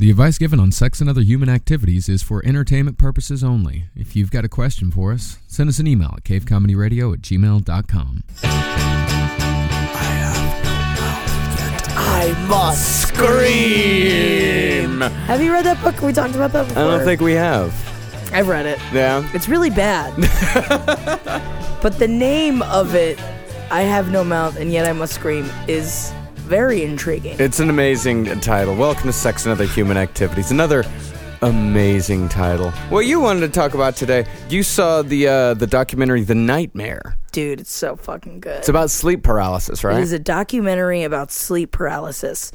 The advice given on sex and other human activities is for entertainment purposes only. If you've got a question for us, send us an email at cavecomedyradio at gmail.com. I have no mouth. I must scream. Have you read that book? We talked about that before. I don't think we have. I've read it. Yeah. It's really bad. but the name of it, I have no mouth and yet I must scream, is very intriguing. It's an amazing title. Welcome to Sex and Other Human Activities. Another amazing title. What you wanted to talk about today, you saw the uh, the documentary The Nightmare. Dude, it's so fucking good. It's about sleep paralysis, right? is a documentary about sleep paralysis.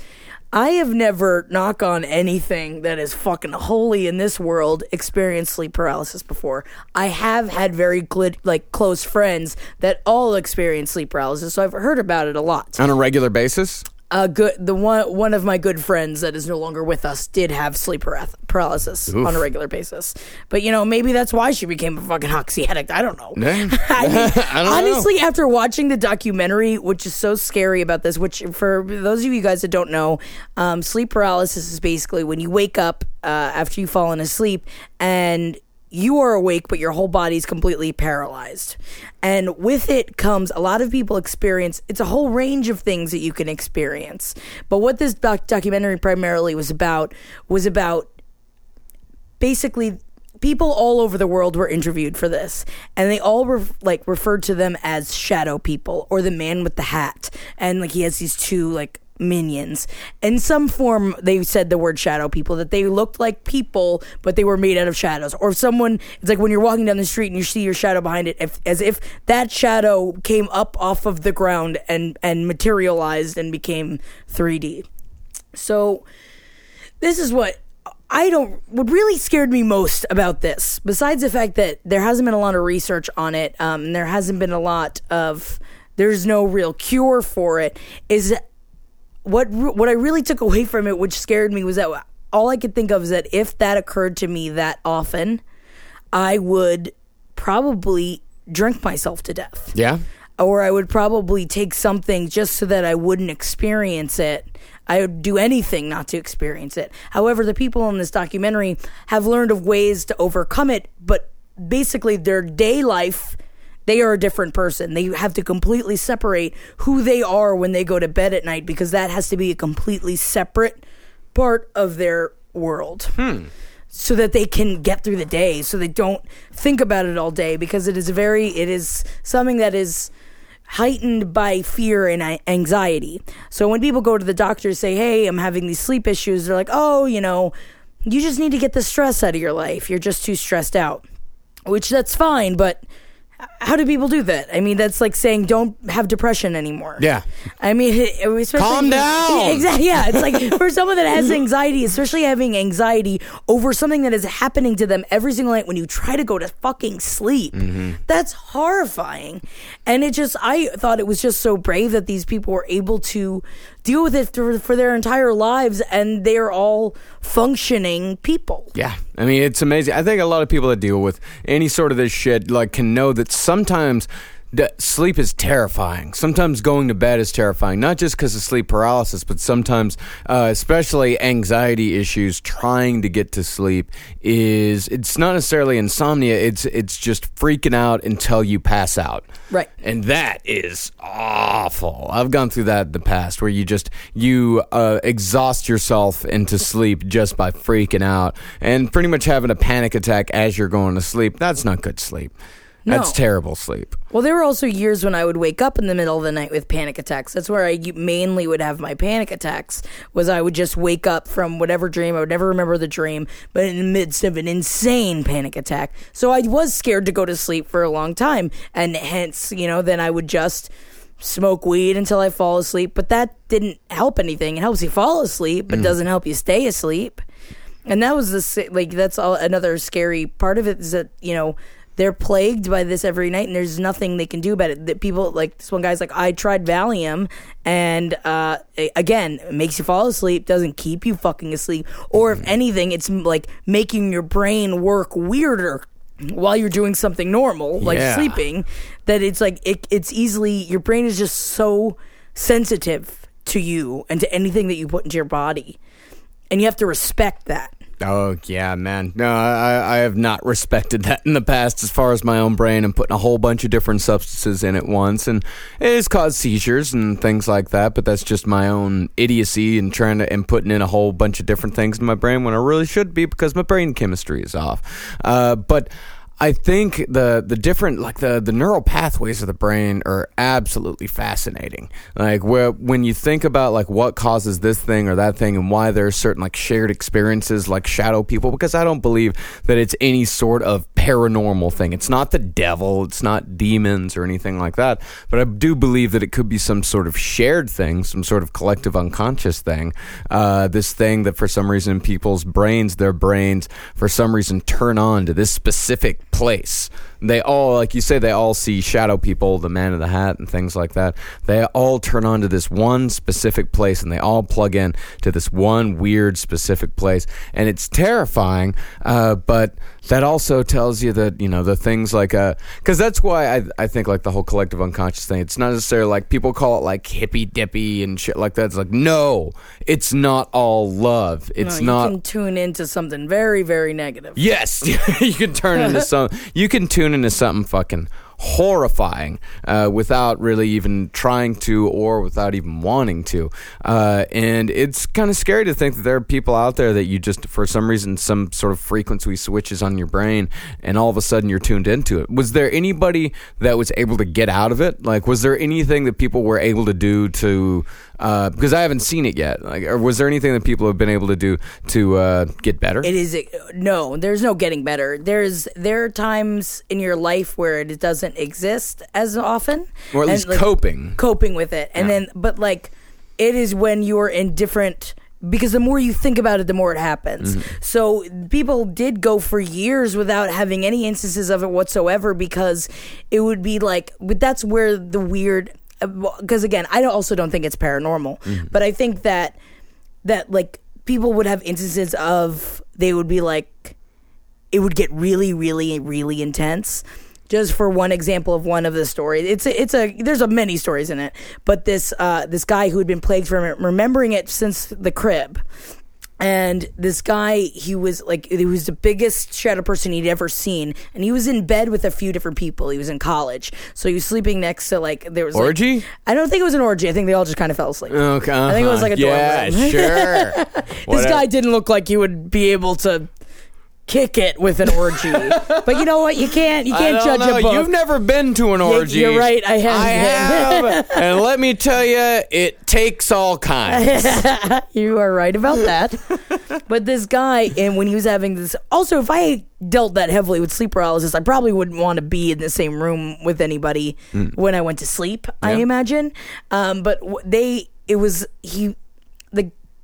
I have never, knock on anything that is fucking holy in this world, experienced sleep paralysis before. I have had very good, like, close friends that all experience sleep paralysis, so I've heard about it a lot. On a regular basis? Uh, good. The one one of my good friends that is no longer with us did have sleep paralysis on a regular basis, but you know maybe that's why she became a fucking oxy addict. I don't know. I mean, I don't know. honestly, after watching the documentary, which is so scary about this, which for those of you guys that don't know, um, sleep paralysis is basically when you wake up uh, after you've fallen asleep and you are awake, but your whole body's completely paralyzed. And with it comes a lot of people experience it's a whole range of things that you can experience. But what this doc- documentary primarily was about was about basically people all over the world were interviewed for this and they all were like referred to them as shadow people or the man with the hat and like he has these two like minions. In some form they said the word shadow people that they looked like people but they were made out of shadows. Or if someone it's like when you're walking down the street and you see your shadow behind it if, as if that shadow came up off of the ground and and materialized and became 3d so this is what I don't what really scared me most about this, besides the fact that there hasn't been a lot of research on it, um, and there hasn't been a lot of there's no real cure for it, is what what I really took away from it, which scared me, was that all I could think of is that if that occurred to me that often, I would probably drink myself to death Yeah. or I would probably take something just so that I wouldn't experience it. I would do anything not to experience it. However, the people in this documentary have learned of ways to overcome it, but basically their day life they are a different person. They have to completely separate who they are when they go to bed at night because that has to be a completely separate part of their world. Hmm. So that they can get through the day, so they don't think about it all day because it is very, it is something that is heightened by fear and anxiety. So when people go to the doctor and say, "Hey, I'm having these sleep issues," they're like, "Oh, you know, you just need to get the stress out of your life. You're just too stressed out." Which that's fine, but how do people do that? I mean, that's like saying don't have depression anymore. Yeah. I mean, especially Calm down. Exactly. Yeah, it's like for someone that has anxiety, especially having anxiety over something that is happening to them every single night when you try to go to fucking sleep. Mm-hmm. That's horrifying. And it just, I thought it was just so brave that these people were able to deal with it for, for their entire lives, and they're all functioning people. Yeah, I mean it's amazing. I think a lot of people that deal with any sort of this shit like can know that sometimes d- sleep is terrifying. Sometimes going to bed is terrifying, not just because of sleep paralysis, but sometimes, uh, especially anxiety issues. Trying to get to sleep is it's not necessarily insomnia. It's it's just freaking out until you pass out. Right. And that is awful. I've gone through that in the past where you just you uh, exhaust yourself into sleep just by freaking out and pretty much having a panic attack as you're going to sleep. That's not good sleep. That's terrible sleep. Well, there were also years when I would wake up in the middle of the night with panic attacks. That's where I mainly would have my panic attacks. Was I would just wake up from whatever dream. I would never remember the dream, but in the midst of an insane panic attack. So I was scared to go to sleep for a long time, and hence, you know, then I would just smoke weed until I fall asleep. But that didn't help anything. It helps you fall asleep, but mm. doesn't help you stay asleep. And that was the like that's all another scary part of it is that you know they're plagued by this every night and there's nothing they can do about it. That people like this one guy's like I tried Valium and uh again it makes you fall asleep, doesn't keep you fucking asleep, or if anything, it's like making your brain work weirder while you're doing something normal like Yeah. sleeping. That it's like it, it's easily your brain is just so sensitive to you and to anything that you put into your body and you have to respect that. Oh yeah, man. No, I, I have not respected that in the past as far as my own brain and putting a whole bunch of different substances in at once, and it has caused seizures and things like that. But that's just my own idiocy and trying to and putting in a whole bunch of different things in my brain when I really should be because my brain chemistry is off. Uh, but I think the the different like the the neural pathways of the brain are absolutely fascinating. Like where when you think about like what causes this thing or that thing and why there are certain like shared experiences like shadow people because I don't believe that it's any sort of paranormal thing. It's not the devil, it's not demons or anything like that, but I do believe that it could be some sort of shared thing, some sort of collective unconscious thing. Uh, this thing that for some reason people's brains, their brains for some reason turn on to this specific place. They all, like you say, they all see shadow people, the man in the hat, and things like that. They all turn on to this one specific place, and they all plug in to this one weird specific place, and it's terrifying. Uh, but that also tells you that you know the things like because uh, that's why I I think like the whole collective unconscious thing. It's not necessarily like people call it like hippy dippy and shit like that. It's like no, it's not all love. It's No, not. You can tune into something very, very negative. Yes, you can turn into some. You can tune into something fucking horrifying uh, without really even trying to or without even wanting to. Uh, and it's kind of scary to think that there are people out there that you just, for some reason, some sort of frequency switches on your brain, and all of a sudden you're tuned into it. Was there anybody that was able to get out of it? Like, was there anything that people were able to do to? Uh, because I haven't seen it yet. Like, or was there anything that people have been able to do to uh, get better? It is no. There's no getting better. There's there are times in your life where it doesn't exist as often, or at and, least like, coping. coping with it, and then but like it is when you're in different. Because the more you think about it, the more it happens. Mm-hmm. So people did go for years without having any instances of it whatsoever because it would be like, but that's where the weird. Because again, I also don't think it's paranormal, mm-hmm. but I think that that like people would have instances of they would be like it would get really really really intense just for one example of one of the stories it's a, it's a there's a many stories in it but this uh this guy who had been plagued from it remembering it since the crib and this guy he was like he was the biggest shadow person he'd ever seen and he was in bed with a few different people he was in college so he was sleeping next to like there was like- Orgy? i don't think it was an orgy i think they all just kind of fell asleep Okay, I think it was like a dorm yeah, room. sure. this Whatever. guy didn't look like he would be able to kick it with an orgy. but you know what? You can't. You can't judge know. a book. You've never been to an orgy. you're right, I have. I have, and let me tell you, it takes all kinds. you are right about that. but this guy, and when he was having this, also, if I dealt that heavily with sleep paralysis, I probably wouldn't want to be in the same room with anybody when I went to sleep. I imagine. Um, but w- they, it was he,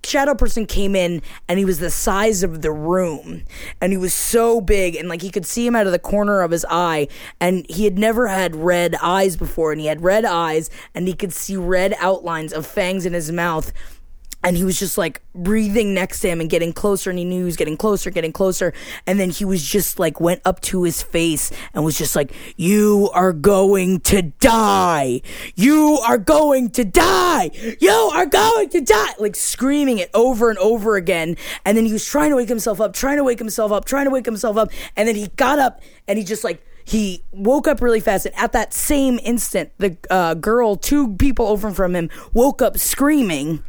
shadow person came in and he was the size of the room. And he was so big and like he could see him out of the corner of his eye. And he had never had red eyes before. And he had red eyes and he could see red outlines of fangs in his mouth and he was just like breathing next to him and getting closer and he knew he was getting closer getting closer. And then he was just like went up to his face and was just like you are going to die. You are going to die. You are going to die. Like screaming it over and over again. And then he was trying to wake himself up trying to wake himself up trying to wake himself up. And then he got up and he just like he woke up really fast. And at that same instant the uh, girl two people over from him woke up screaming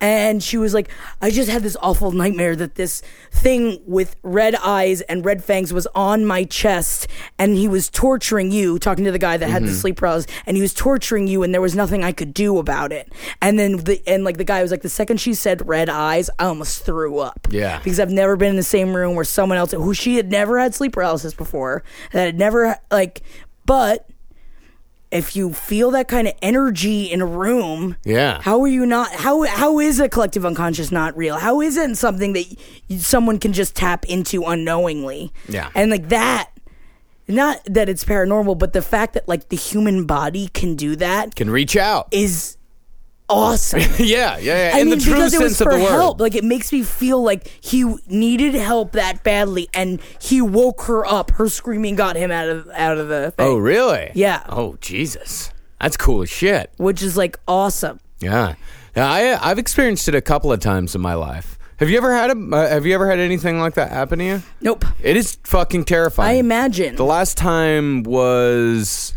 and she was like i just had this awful nightmare that this thing with red eyes and red fangs was on my chest and he was torturing you talking to the guy that had the mm-hmm. sleep paralysis and he was torturing you and there was nothing i could do about it. And then the and like the guy was like the second she said red eyes i almost threw up. Yeah. because I've never been in the same room where someone else who she had never had sleep paralysis before, that had never like, but if you feel that kind of energy in a room, Yeah. how are you not? How how is a collective unconscious not real? How is it something that y someone can just tap into unknowingly? Yeah. and like that. Not that it's paranormal, but the fact that like the human body can do that Can reach out. is awesome. yeah, yeah, yeah. I In mean, the true because it was sense of for the word. help. Like it makes me feel like he needed help that badly, and he woke her up. Her screaming got him out of out of the thing, Oh, really? Yeah. Oh, Jesus. That's cool as shit. which is like awesome. Yeah. Yeah, I I've experienced it a couple of times in my life. Have you ever had a? Uh, have you ever had anything like that happen to you? Nope. It is fucking terrifying. I imagine. The last time was,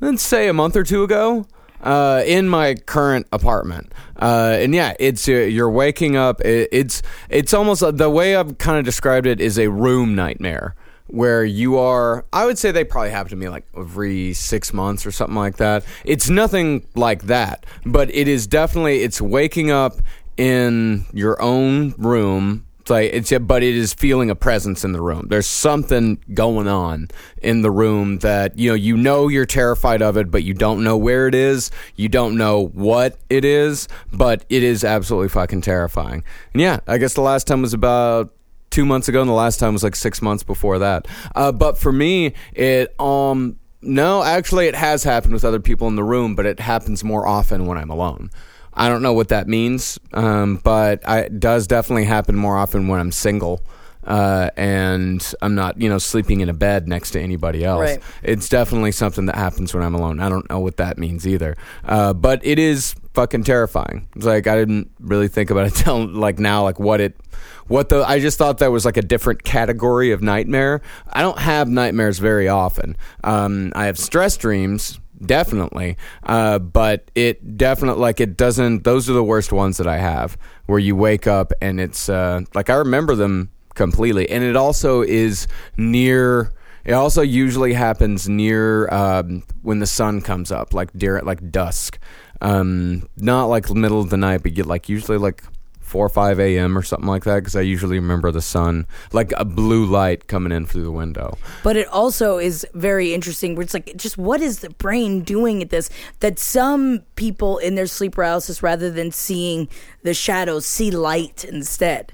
let's say, a month or two ago. Uh, in my current apartment, uh, and yeah, it's uh, you're waking up. It, it's it's almost uh, the way I've kind of described it is a room nightmare where you are. I would say they probably happen to me like every six months or something like that. It's nothing like that, but it is definitely it's waking up in your own room like it's but it is feeling a presence in the room. There's something going on in the room that you know you know you're terrified of it, but you don't know where it is. You don't know what it is, but it is absolutely fucking terrifying. And yeah, I guess the last time was about two months ago, and the last time was like six months before that. Uh, but for me, it um no, actually, it has happened with other people in the room, but it happens more often when I'm alone. I don't know what that means, um, but I, it does definitely happen more often when I'm single. Uh, and I'm not, you know, sleeping in a bed next to anybody else. Right. It's definitely something that happens when I'm alone. I don't know what that means either. Uh, but it is fucking terrifying. It's like I didn't really think about it till like now, like what it, what the. I just thought that was like a different category of nightmare. I don't have nightmares very often. Um, I have stress dreams definitely. Uh, but it definitely like it doesn't those are the worst ones that i have where you wake up and it's uh, like i remember them completely. And it also is near it also usually happens near um, when the sun comes up like deer like dusk. Um, not like middle of the night but you like usually like 4 or 5 a.m. or something like that because I usually remember the sun, like a blue light coming in through the window. But it also is very interesting where it's like, just what is the brain doing at this? That some people in their sleep paralysis, rather than seeing the shadows, see light instead.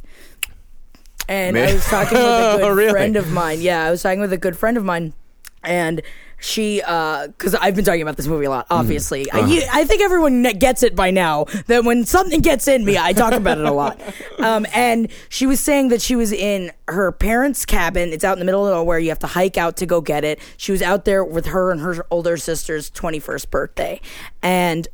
And I was talking with a oh, good Really? friend of mine. Yeah, I was talking with a good friend of mine. And she, because I've been talking about this movie a lot, obviously. I, you- I think everyone gets it by now that when something gets in me, I talk about it a lot. Um, and she was saying that she was in her parents' cabin. It's out in the middle of nowhere. You have to hike out to go get it. She was out there with her and her older sister's 21st birthday. And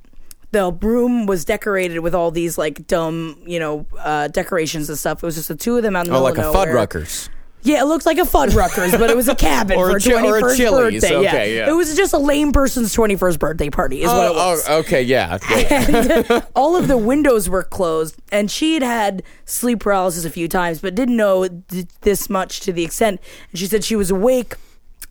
the room was decorated with all these like dumb, you know, uh, decorations and stuff. It was just the two of them out in the Oh, middle like a of nowhere. Fuddruckers. Yeah, it looked like a Fuddruckers, but it was a cabin Or for a chi- or a 21st Chili's, birthday. okay, yeah. It was just a lame person's 21st birthday party, is what it oh, oh, was. oh, okay, yeah. yeah. And all of the windows were closed, and she had had sleep paralysis a few times, but didn't know th- this much to the extent. And she said she was awake.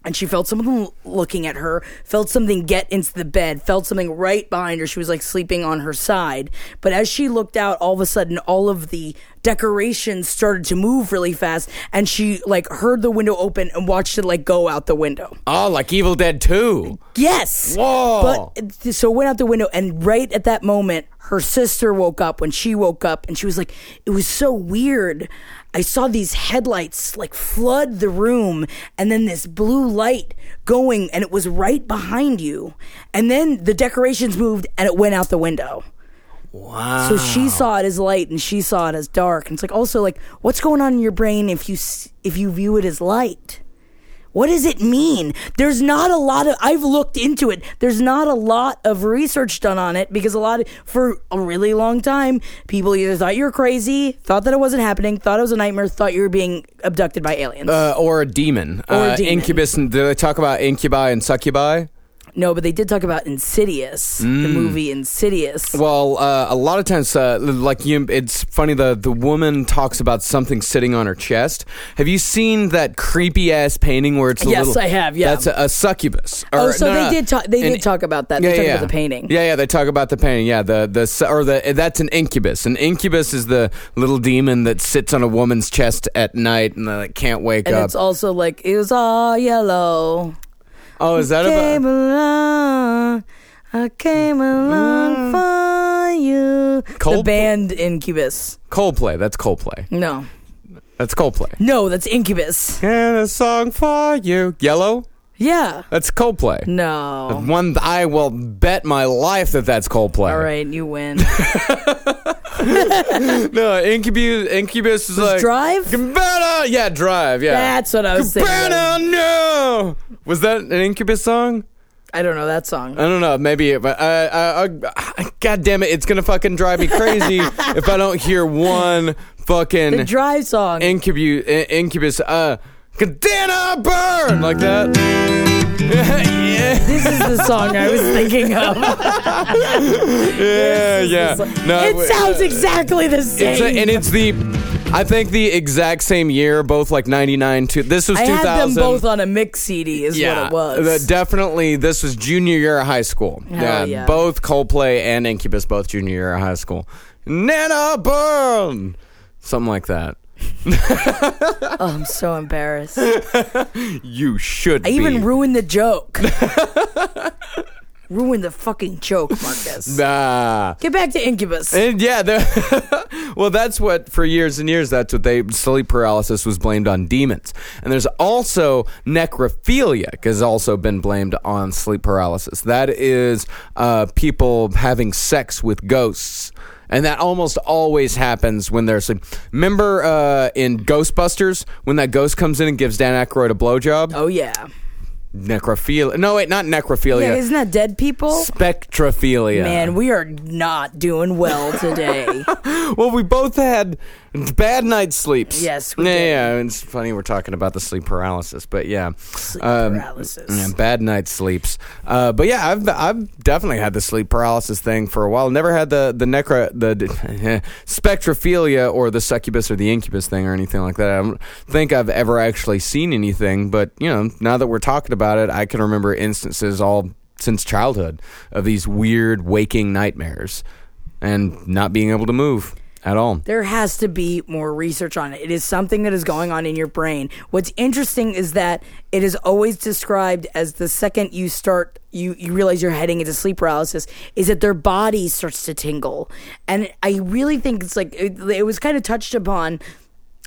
And she felt someone looking at her, felt something get into the bed, felt something right behind her. She was like sleeping on her side. But as she looked out, all of a sudden, all of the decorations started to move really fast. And she like heard the window open and watched it like go out the window. Oh, like Evil Dead 2. Yes. Whoa. But so it went out the window, and right at that moment, her sister woke up. When she woke up, and she was like, "It was so weird. I saw these headlights like flood the room, and then this blue light going, and it was right behind you. And then the decorations moved, and it went out the window." Wow. So she saw it as light and she saw it as dark. And it's like also like what's going on in your brain if you if you view it as light? What does it mean? There's not a lot of I've looked into it. There's not a lot of research done on it because a lot of for a really long time people either thought you were crazy, thought that it wasn't happening, thought it was a nightmare, thought you were being abducted by aliens. Uh, or a demon. Or a uh, demon. Incubus. and- Do they talk about incubi and succubi? No, but they did talk about Insidious, the movie Insidious. Well, uh, a lot of times, uh, like you, it's funny. The the woman talks about something sitting on her chest. Have you seen that creepy ass painting where it's a Yes, little? I have, yeah. that's a, a succubus. Oh, so no, they no, did talk. They an- did talk about that. They talked about the painting. Yeah, yeah, they talk about the painting. Yeah, the the or the that's an incubus. An incubus is the little demon that sits on a woman's chest at night and like can't wake And up. it's also like it was all yellow. Oh, is that came about? along, I came along mm. for you. The Coldplay? band Incubus. Coldplay. That's Coldplay. No, That's Coldplay. no, that's Incubus. And a song for you. Yellow. Yeah. That's Coldplay. No. One, I will bet my life that that's Coldplay. All right, you win. No, Incubus. Incubus is like Drive? Cabana. Yeah, Drive. Yeah. That's what I was thinking. Cabana. No. Was that an Incubus song? I don't know that song. I don't know, maybe, but uh, uh, uh, God damn it, it's gonna fucking drive me crazy if I don't hear one fucking The drive song. incubus, incubus, uh, dinner burn like that. yeah, this is the song I was thinking of. yeah, yeah. No, it sounds uh, exactly the It's same. a, and it's the, I think the exact same year, both like '99 to this was I 2000. had them both on a mix CD, is what it was. the- definitely. This was junior year of high school. Hell yeah. both Coldplay and Incubus, both junior year of high school. Nana burn, something like that. oh, I'm so embarrassed. You should. I even be. ruined the joke. ruined the fucking joke, Marcus. Nah. Get back to Incubus. And yeah, the- well, that's what for years and years. That's what they sleep paralysis was blamed on demons, and there's also necrophilia has also been blamed on sleep paralysis. That is uh, people having sex with ghosts. And that almost always happens when they're asleep. Remember uh, in Ghostbusters when that ghost comes in and gives Dan Aykroyd a blowjob? oh yeah. Necrophilia. No, wait, not necrophilia. Yeah, isn't that dead people? Spectrophilia. Man, we are not doing well today. Well, we both had bad night sleeps. Yes, we yeah, did. Yeah, it's funny we're talking about the sleep paralysis, but yeah, Sleep Um, paralysis. yeah, bad night sleeps. Uh, but yeah, I've I've definitely had the sleep paralysis thing for a while. Never had the the necro the spectrophilia or the succubus or the incubus thing or anything like that. I don't think I've ever actually seen anything. But you know, now that we're talking about it, I can remember instances all since childhood of these weird waking nightmares and not being able to move at all. There has to be more research on it. It is something that is going on in your brain. What's interesting is that it is always described as the second you start you, you realize you're heading into sleep paralysis is that their body starts to tingle. And I really think it's like it, it was kind of touched upon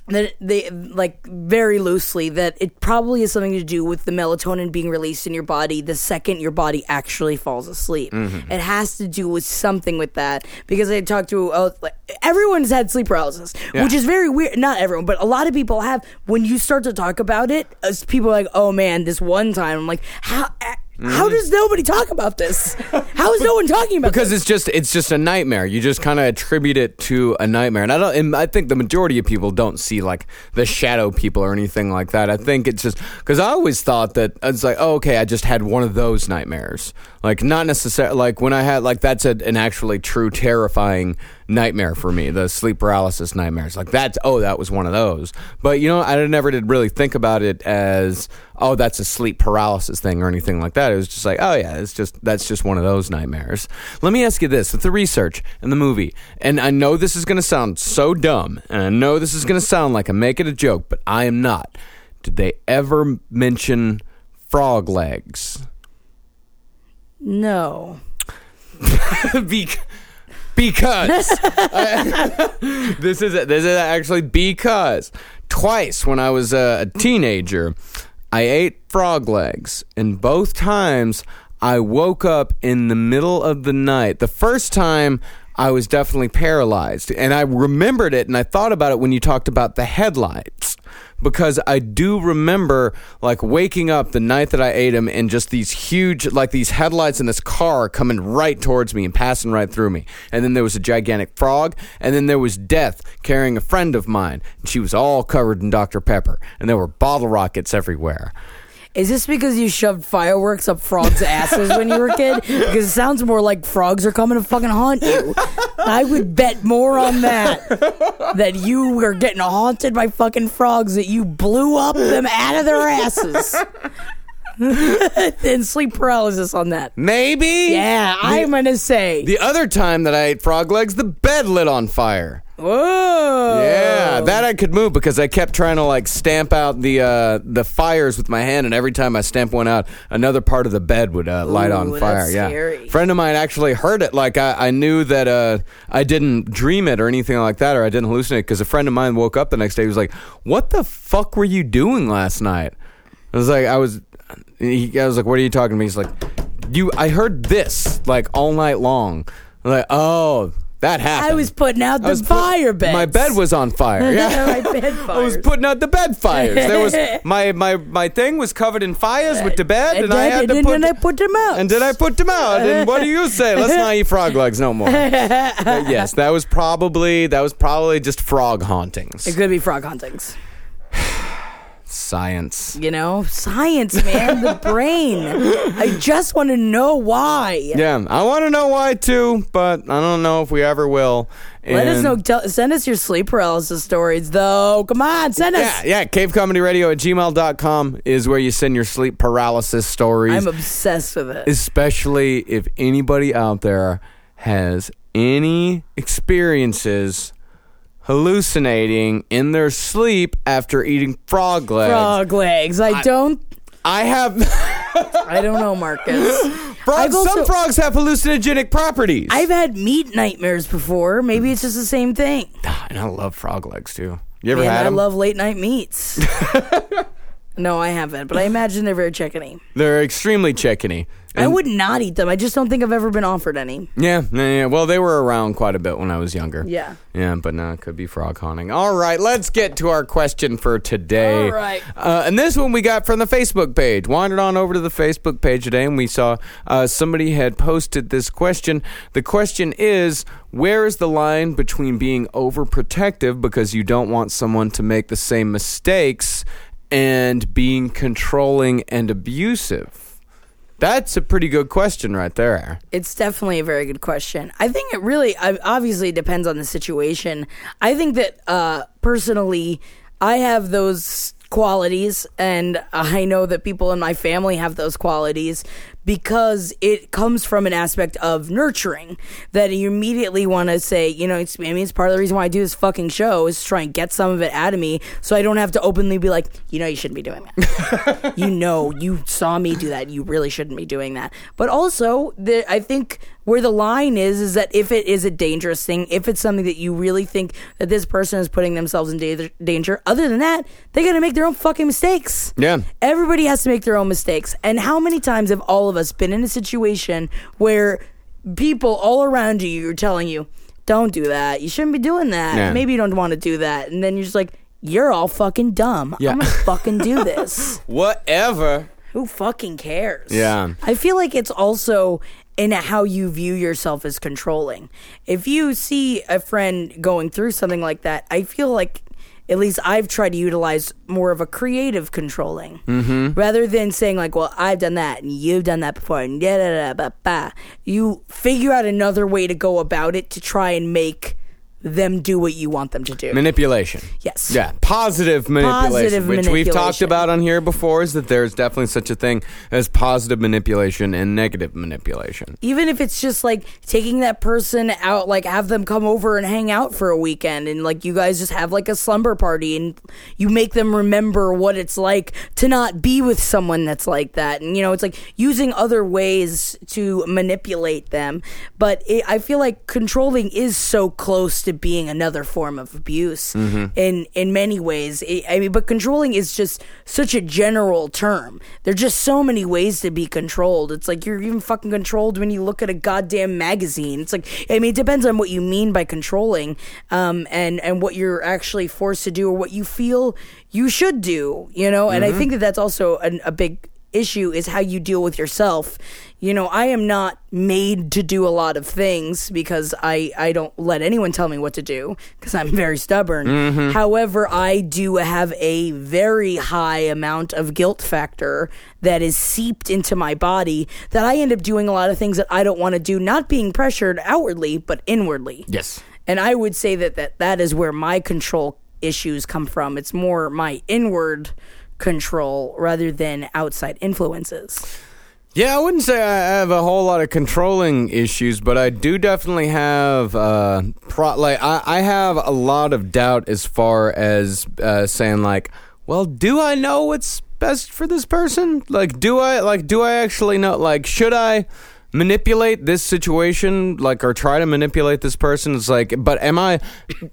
that they like very loosely that it probably has something to do with the melatonin being released in your body the second your body actually falls asleep. It has to do with something with that because I talked to uh, like, everyone's had sleep paralysis, Yeah. which is very weird. Not everyone, but a lot of people have. When you start to talk about it, as people are like, "Oh man, this one time." I'm like, "How?" How mm-hmm. does nobody talk about this? How is no one talking about because this? it's just it's just a nightmare. You just kind of attribute it to a nightmare, and I don't. And I think the majority of people don't see like the shadow people or anything like that. I think it's just because I always thought that it's like, oh, okay, I just had one of those nightmares. Like not necessarily like when I had like that's a, an actually true terrifying nightmare for me. The sleep paralysis nightmares like that's oh that was one of those. But you know I never did really think about it as oh that's a sleep paralysis thing or anything like that. It was just like oh yeah it's just that's just one of those nightmares. Let me ask you this with the research and the movie, and I know this is going to sound so dumb, and I know this is going to sound like I'm making a joke, but I am not. Did they ever mention frog legs? No. Be- because this is this is actually because twice when I was a, a teenager, I ate frog legs, and both times I woke up in the middle of the night. The first time. I was definitely paralyzed. And I remembered it and I thought about it when you talked about the headlights. Because I do remember like waking up the night that I ate them and just these huge, like these headlights in this car coming right towards me and passing right through me. And then there was a gigantic frog. And then there was Death carrying a friend of mine. And she was all covered in Dr. Pepper. And there were bottle rockets everywhere. Is this because you shoved fireworks up frogs' asses when you were a kid? Because it sounds more like frogs are coming to fucking haunt you. I would bet more on that. That you were getting haunted by fucking frogs that you blew up them out of their asses. and sleep paralysis on that. Maybe? Yeah, I'm gonna say. The other time that I ate frog legs, the bed lit on fire. Whoa. Yeah, that I could move because I kept trying to like stamp out the uh, the fires with my hand, and every time I stamp one out, another part of the bed would uh, light on fire. that's yeah, scary. friend of mine actually heard it. Like I, I knew that uh, I didn't dream it or anything like that, or I didn't hallucinate because a friend of mine woke up the next day. He was like, "What the fuck were you doing last night?" I was like, "I was." He, I was like, "What are you talking to me?" He's like, "You." I heard this like all night long. I'm like, oh. That happened. I was putting out the fire beds. My bed was on fire. Yeah. my bed I was putting out the bed fires. There was my my my thing was covered in fires with the bed, and, and, I had to and put. then I put them out. and then I put them out. And what do you say? Let's not eat frog legs no more. But yes, that was probably that was probably just frog hauntings. it could be frog huntings. Science. You know, science, man, the brain. I just want to know why. Yeah, I want to know why too, but I don't know if we ever will. Let us And- know. Tell, send us your sleep paralysis stories, though. Come on, send us. Yeah, yeah. Cavecomedyradio at gmail.com is where you send your sleep paralysis stories. I'm obsessed with it. especially if anybody out there has any experiences hallucinating in their sleep after eating frog legs. Frog legs. I, don't. I have I don't know, Marcus. frogs, also- some frogs have hallucinogenic properties. I've had meat nightmares before. Maybe it's just the same thing. and I love frog legs too. You ever Man, had I love late night meats. no, I haven't, but I imagine they're very chickeny. They're extremely chickeny. I would not eat them. I just don't think I've ever been offered any. Yeah, yeah, yeah. Well, they were around quite a bit when I was younger. Yeah. Yeah, but no, it could be frog haunting. All right, let's get to our question for today. All right. Uh, and this one we got from the Facebook page. Wandered on over to the Facebook page today, and we saw uh, somebody had posted this question. The question is Where is the line between being overprotective because you don't want someone to make the same mistakes and being controlling and abusive? That's a pretty good question right there. It's definitely a very good question. I think it really, obviously, depends on the situation. I think that uh, personally, I have those qualities, and I know that people in my family have those qualities because it comes from an aspect of nurturing that you immediately want to say, you know, it's, I mean, it's part of the reason why I do this fucking show is to try and get some of it out of me so I don't have to openly be like, you know, you shouldn't be doing that. you know, you saw me do that. You really shouldn't be doing that. But also, the, I think where the line is is that if it is a dangerous thing, if it's something that you really think that this person is putting themselves in da- danger, other than that, they got to make their own fucking mistakes. Yeah. Everybody has to make their own mistakes. And how many times have all of us been in a situation where people all around you are telling you, don't do that. You shouldn't be doing that. Yeah. Maybe you don't want to do that. And then you're just like, you're all fucking dumb. Yeah. I'm going to fucking do this. Whatever. Who fucking cares? Yeah. I feel like it's also in how you view yourself as controlling. If you see a friend going through something like that, I feel like at least I've tried to utilize more of a creative controlling Mm-hmm. rather than saying like, "Well, I've done that and you've done that before," and da da da ba ba. You figure out another way to go about it to try and make them do what you want them to do. Manipulation. yes. Yeah, positive manipulation, Positive which we've talked about on here before, is that there's definitely such a thing as positive manipulation and negative manipulation. even if it's just like taking that person out like have them come over and hang out for a weekend and like you guys just have like a slumber party and you make them remember what it's like to not be with someone that's like that and you know it's like using other ways to manipulate them but it, i feel like controlling is so close to being another form of abuse in in many ways. It- i mean but controlling is just such a general term. There's just so many ways to be controlled. It's like you're even fucking controlled when you look at a goddamn magazine. It's like i mean it depends on what you mean by controlling um and and what you're actually forced to do or what you feel you should do you know? And i think that that's also an, a big issue is how you deal with yourself. You know, I am not made to do a lot of things because I I don't let anyone tell me what to do because I'm very stubborn. Mm-hmm. However, I do have a very high amount of guilt factor that is seeped into my body that I end up doing a lot of things that I don't want to do, not being pressured outwardly but inwardly. Yes. And I would say that that, that is where my control issues come from. It's more my inward control rather than outside influences. Yeah, I wouldn't say I have a whole lot of controlling issues, but I do definitely have uh, pro- like I, I have a lot of doubt as far as uh, saying like, well, do I know what's best for this person? Like, do I like do I actually know? Like, should I? manipulate this situation like or try to manipulate this person it's like but am i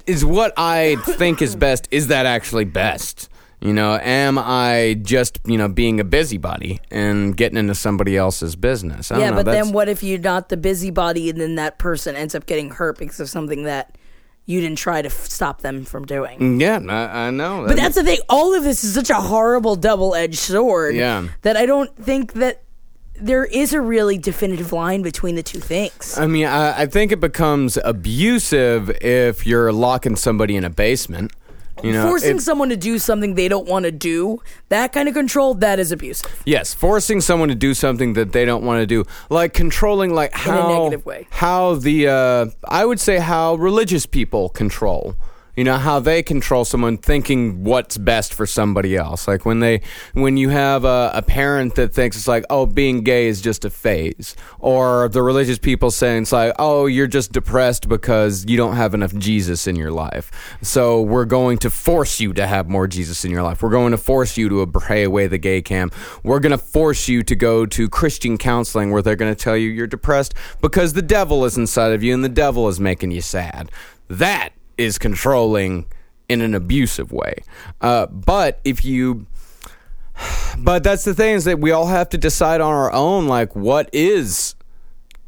is what i think is best is that actually best You know, am I just you know being a busybody and getting into somebody else's business? Yeah, know, but then what if you're not the busybody and then that person ends up getting hurt because of something that you didn't try to f- stop them from doing? Mm, yeah, I, I know. But that's the thing. All of this is such a horrible double-edged sword. Yeah. That I don't think that there is a really definitive line between the two things. I mean, I, I think it becomes abusive if you're locking somebody in a basement. You know, Forcing it- someone to do something they don't want to do, that kind of control, that is abusive. Yes, forcing someone to do something that they don't want to do, like controlling, like how negative way. how the uh, I would say how religious people control. You know how they control someone thinking what's best for somebody else. Like when they when you have a, a parent that thinks it's like oh being gay is just a phase, or the religious people saying it's like oh you're just depressed because you don't have enough Jesus in your life. So we're going to force you to have more Jesus in your life. We're going to force you to pray away the gay camp We're going to force you to go to Christian counseling where they're going to tell you you're depressed because the devil is inside of you and the devil is making you sad. That is controlling in an abusive way. Uh, but if you but that's the thing is that we all have to decide on our own like what is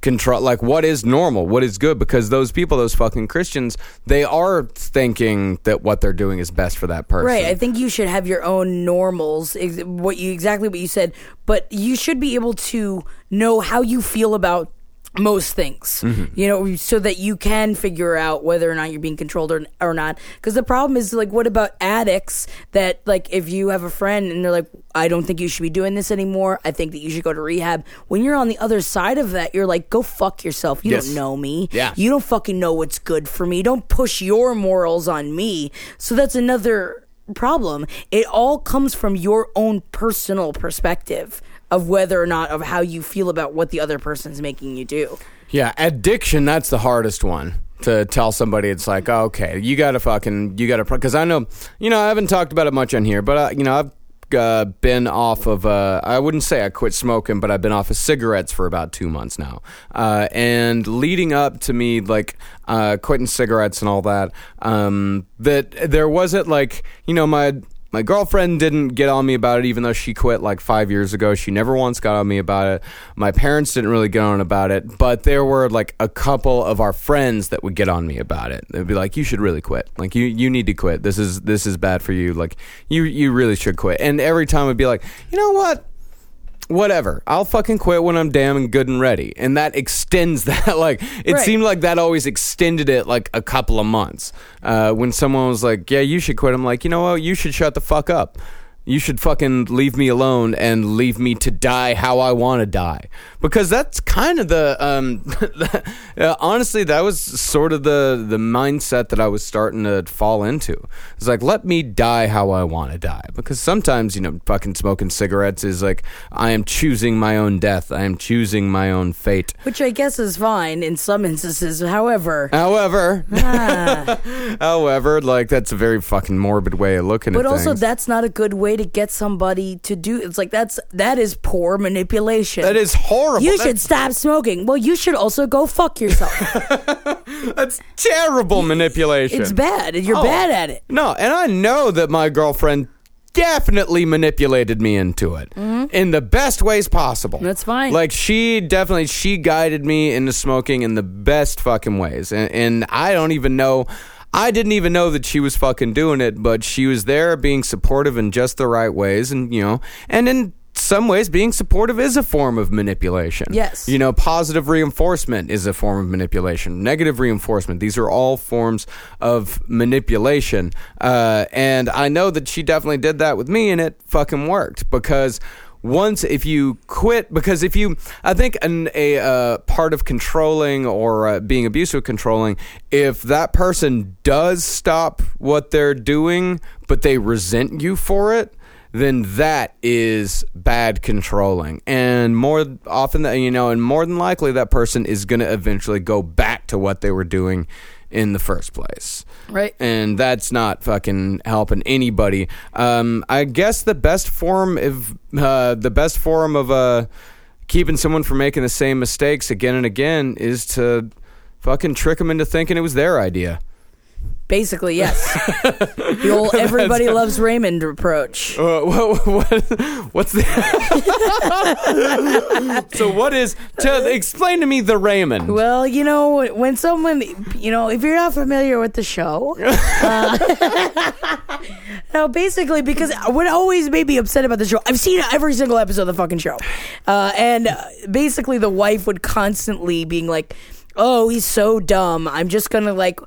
control like what is normal what is good because those people those fucking christians they are thinking that what they're doing is best for that person Right. I think you should have your own normals. What you exactly what you said, but you should be able to know how you feel about most things. Mm-hmm. You know, so that you can figure out whether or not you're being controlled or, or not. Because the problem is like, what about addicts? That like, if you have a friend and they're like, I don't think you should be doing this anymore. I think that you should go to rehab. When you're on the other side of that, you're like, go fuck yourself. You Yes. don't know me. Yeah. You don't fucking know what's good for me. Don't push your morals on me. So that's another problem. It all comes from your own personal perspective of whether or not of how you feel about what the other person's making you do. Yeah, addiction, that's the hardest one to tell somebody. It's like, oh, okay, you got to fucking, you got to, because I know, you know, I haven't talked about it much on here, but, uh, you know, I've uh, been off of, uh, I wouldn't say I quit smoking, but I've been off of cigarettes for about two months now. Uh, and leading up to me, like, uh, quitting cigarettes and all that, um, that there wasn't like, you know, my, my girlfriend didn't get on me about it, even though she quit like five years ago. She never once got on me about it. My parents didn't really get on about it, but there were like a couple of our friends that would get on me about it. They'd be like, "You should really quit. Like you, you need to quit. This is this is bad for you. Like you, you really should quit." And every time I'd be like, "You know what? Whatever. I'll fucking quit when I'm damn and good and ready. And that extends that. Like, it Right. seemed like that always extended it like a couple of months. Uh, when someone was like, yeah, you should quit, I'm like, you know what? You should shut the fuck up. You should fucking leave me alone and leave me to die how I want to die. Because that's kind of the, um, uh, honestly, that was sort of the, the mindset that I was starting to fall into. It's like, let me die how I want to die. Because sometimes, you know, fucking smoking cigarettes is like, I am choosing my own death. I am choosing my own fate. Which I guess is fine in some instances. However, However, ah, however, like, that's a very fucking morbid way of looking but at But also things. that's not a good way to get somebody to do. It's like that's that is poor manipulation. that is horrible. You That- should stop smoking. Well, you should also go fuck yourself. That's terrible manipulation. it's bad. You're Oh. bad at it. No, and I know that my girlfriend definitely manipulated me into it in the best ways possible. Mm-hmm. That's fine. Like she definitely she guided me into smoking in the best fucking ways, and, and I don't even know. I didn't even know that she was fucking doing it, but she was there being supportive in just the right ways, and you know, and in some ways, being supportive is a form of manipulation. Yes. You know, positive reinforcement is a form of manipulation. Negative reinforcement. These are all forms of manipulation. Uh, and I know that she definitely did that with me, and it fucking worked because once if you quit because if you i think an, a uh, part of controlling or uh, being abusive controlling if that person does stop what they're doing but they resent you for it then that is bad controlling. And more often than you know, and more than likely that person is going to eventually go back to what they were doing in the first place. Right. And that's not fucking helping anybody. Um, I guess the best form of uh, the best form of uh, keeping someone from making the same mistakes again and again is to fucking trick them into thinking it was their idea. Basically, yes. the old everybody loves Raymond approach. Uh, what, what, what's the? so what is? To, explain to me the Raymond. Well, you know, when someone, you know, if you're not familiar with the show, uh, no, basically, because what always made me upset about the show, I've seen every single episode of the fucking show, uh, and uh, basically, the wife would constantly being like, "Oh, he's so dumb. I'm just gonna like."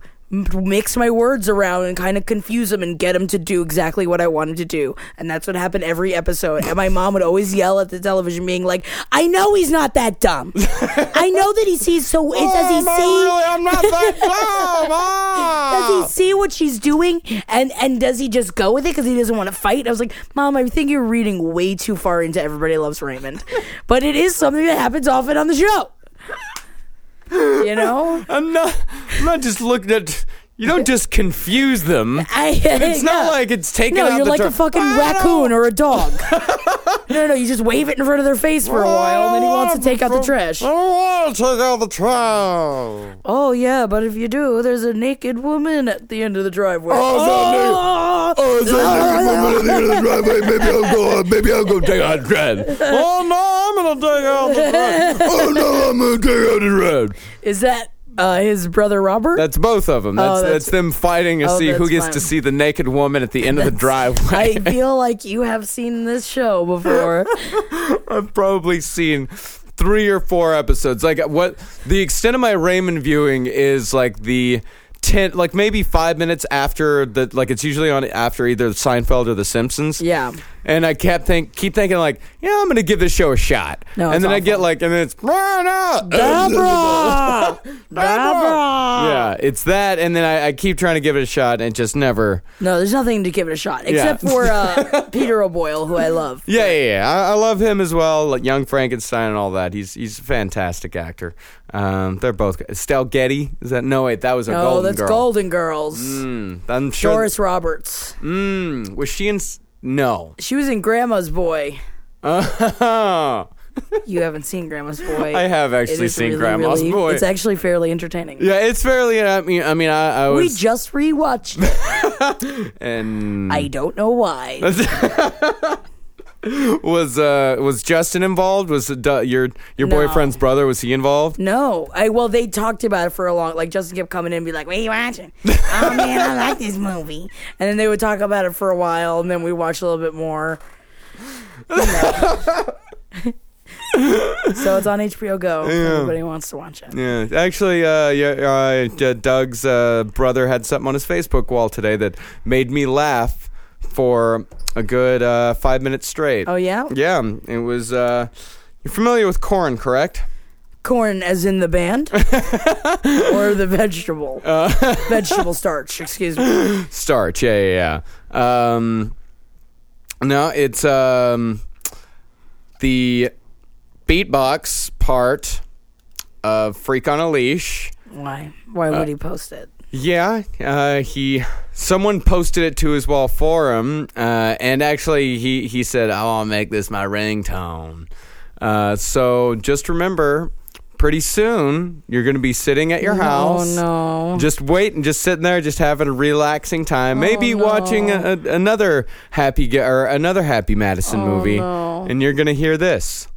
Mix my words around and kind of confuse him and get him to do exactly what I wanted to do. And that's what happened every episode. And my mom would always yell at the television, being like, I know he's not that dumb. I know that he sees so. Does he oh, see? I'm not that dumb. Ah! does he see what she's doing and and does he just go with it because he doesn't want to fight i was like mom i think you're reading way too far into everybody loves raymond but it is something that happens often on the show you know I'm not. I'm not just looking at. You don't just confuse them. I, It's not yeah. like it's taking out the trash. no, out you're the like tra- a fucking I raccoon or a dog. no, no, you just wave it in front of their face for a while, and then he wants to take out the trash. I don't want to take out the trash. Oh yeah, but if you do, there's a naked woman at the end of the driveway. Oh, ah! Oh, is Maybe I'll go. Maybe I'll go take out the trash. oh no, I'm gonna take out the trash. Oh no, I'm gonna take out the trash. Is that uh, his brother Robert? That's both of them. Oh, That's, that's- that's them fighting to oh, see who that's gets fine. to see the naked woman at the end of the driveway. I feel like you have seen this show before. I've probably seen three or four episodes. Like what the extent of my Raymond viewing is like the ten, like maybe five minutes after the like it's usually on after either Seinfeld or The Simpsons. yeah. And I kept think keep thinking like, yeah, I'm gonna give this show a shot. No, and then I get like, and then it's Deborah! Deborah! Yeah, it's that, and then I, I keep trying to give it a shot, and just never. No, there's nothing to give it a shot except for uh, Peter O'Boyle, who I love. Yeah, yeah, yeah. I, I love him as well. Like Young Frankenstein and all that. He's he's a fantastic actor. Um, they're both Estelle Getty. Is that no? Wait, that was a No, Golden that's Girl. Golden Girls. Mm, I'm sure. Doris Roberts. Mm, was she in? No. She was in Grandma's Boy. You haven't seen Grandma's Boy. I have actually seen really, Grandma's really- Boy. It's actually fairly entertaining. yeah, it's fairly. I mean, I mean, I, I We just rewatched and I don't know why. was uh was Justin involved? Was uh, your your No. boyfriend's brother? Was he involved? No, I well they talked about it for a long. Like Justin kept coming in and be like, "What are you watching?" oh man, I like this movie. And then they would talk about it for a while, and then we watch a little bit more. You know. so it's on HBO Go. If anybody wants to watch it. Yeah, actually, uh, yeah, uh, Doug's uh, brother had something on his Facebook wall today that made me laugh for a good uh, five minutes straight. Oh yeah, Yeah, it was. Uh, you're familiar with corn, correct? corn as in the band, or the vegetable, vegetable starch. Excuse me. Starch. Yeah, yeah, yeah. Um, no, it's um, the beatbox part of "Freak on a Leash." Why? Why would he post it? Yeah, uh, he someone posted it to his wall forum, uh, and actually he he said, "Oh, "I'll make this my ringtone." Uh, so just remember, pretty soon you're going to be sitting at your house. Oh no. Just waiting, just sitting there, just having a relaxing time. Maybe Oh, no. watching a, a, another happy Ga- or another Happy Madison Oh, movie, no. and you're gonna hear this.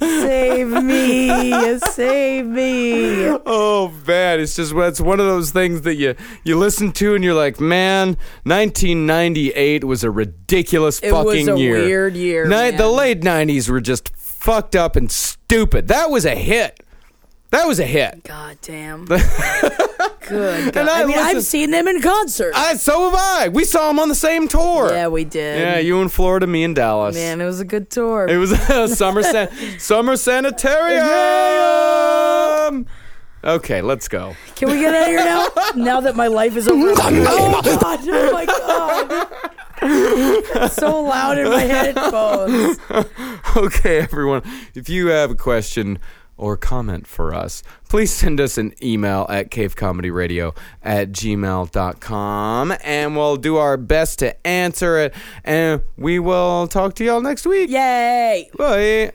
Save me! Save me! Oh man, it's just it's one of those things that you you listen to and you're like, man, 1998 was a ridiculous fucking year. It fucking was a year. weird year, Ni- the late 90s were just fucked up and stupid. That was a hit. That was a hit. God damn. Good. God. And I I, mean, listen- I've seen them in concert. I so have I. We saw them on the same tour. yeah, we did. Yeah, you in Florida, me in Dallas. Man, it was a good tour. It was a summer san- summer sanitarium. Okay, let's go. Can we get out of here now? now that my life is over. oh God! Oh my God! So loud in my headphones. Okay, everyone. If you have a question or comment for us, please send us an email at cavecomedyradio at gmail.com and we'll do our best to answer it. And we will talk to y'all next week. Yay! Bye.